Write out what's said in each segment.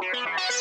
Bearcats.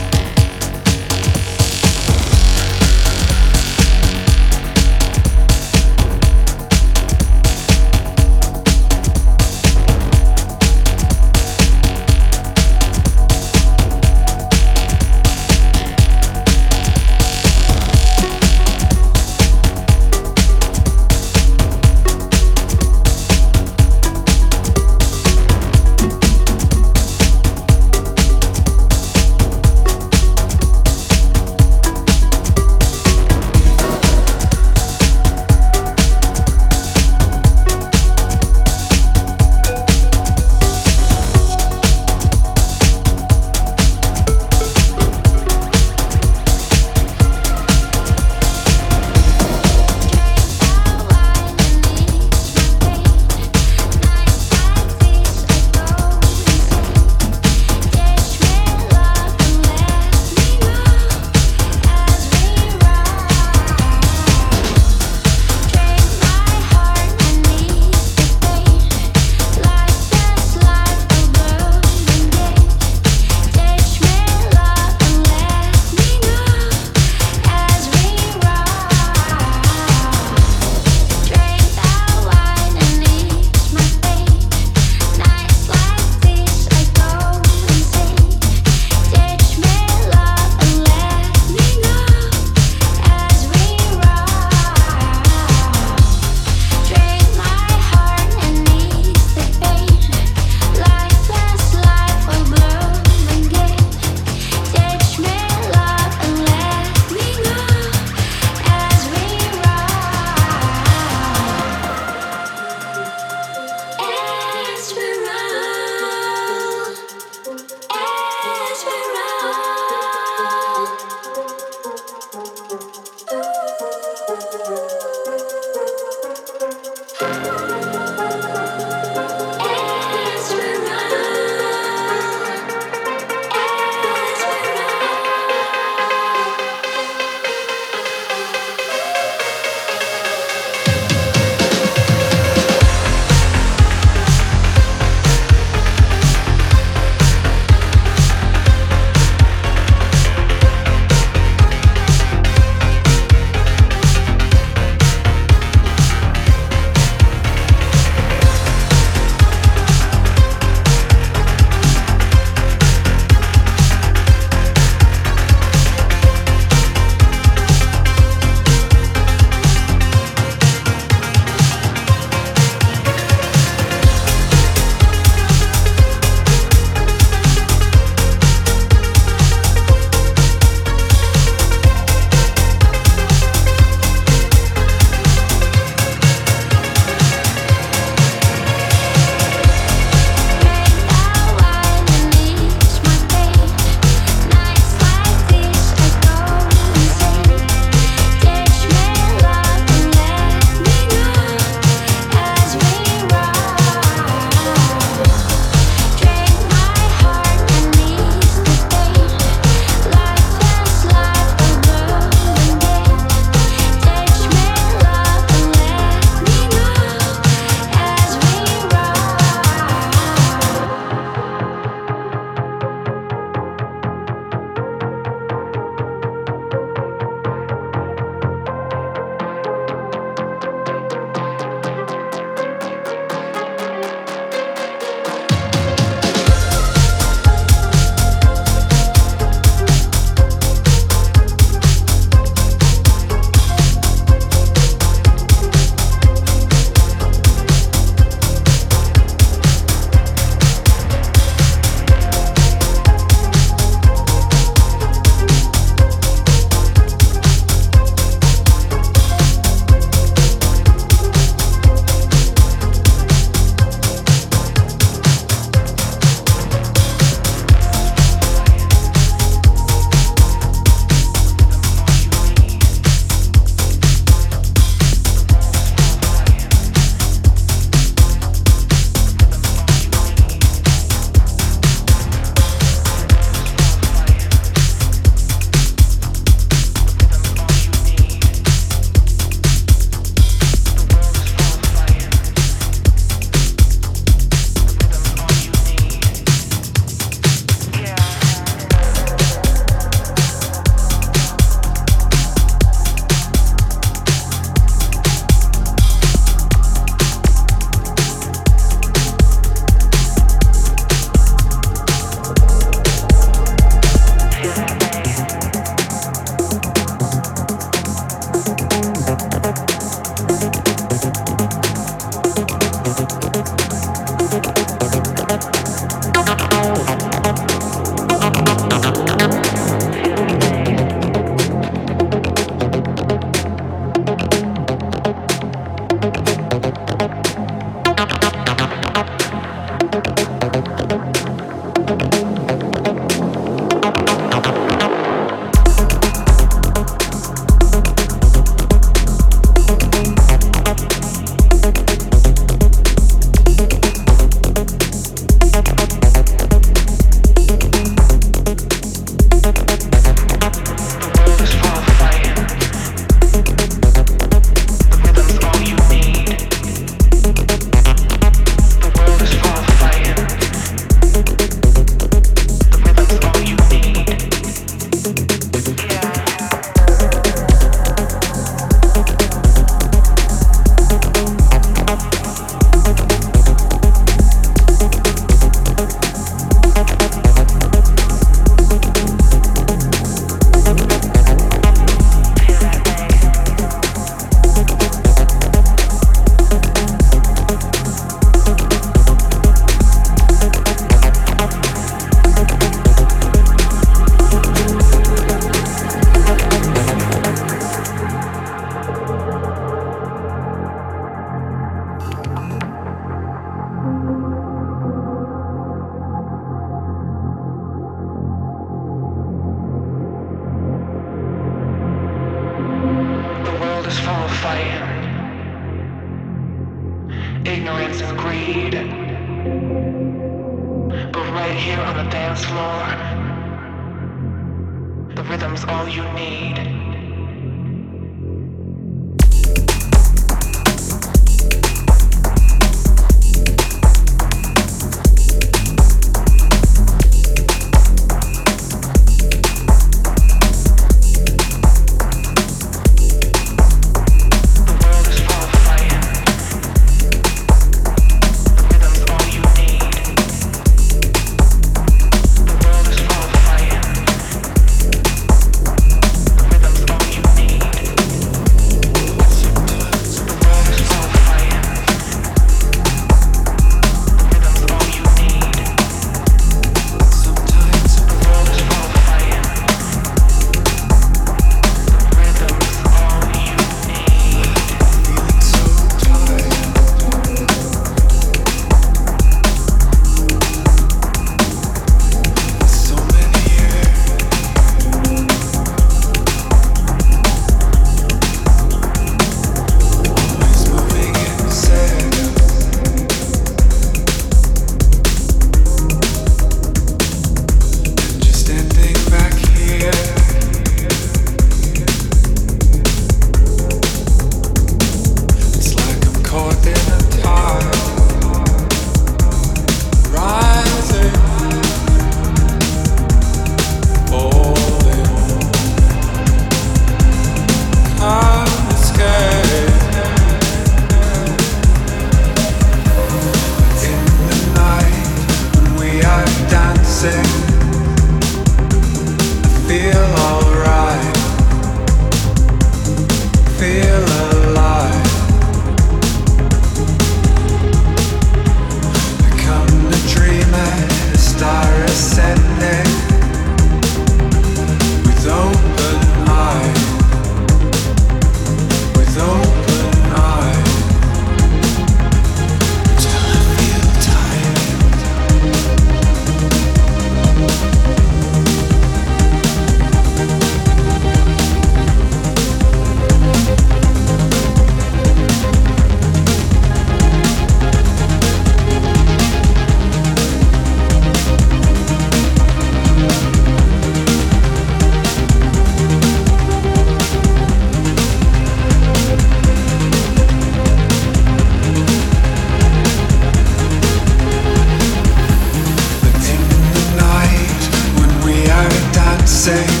say.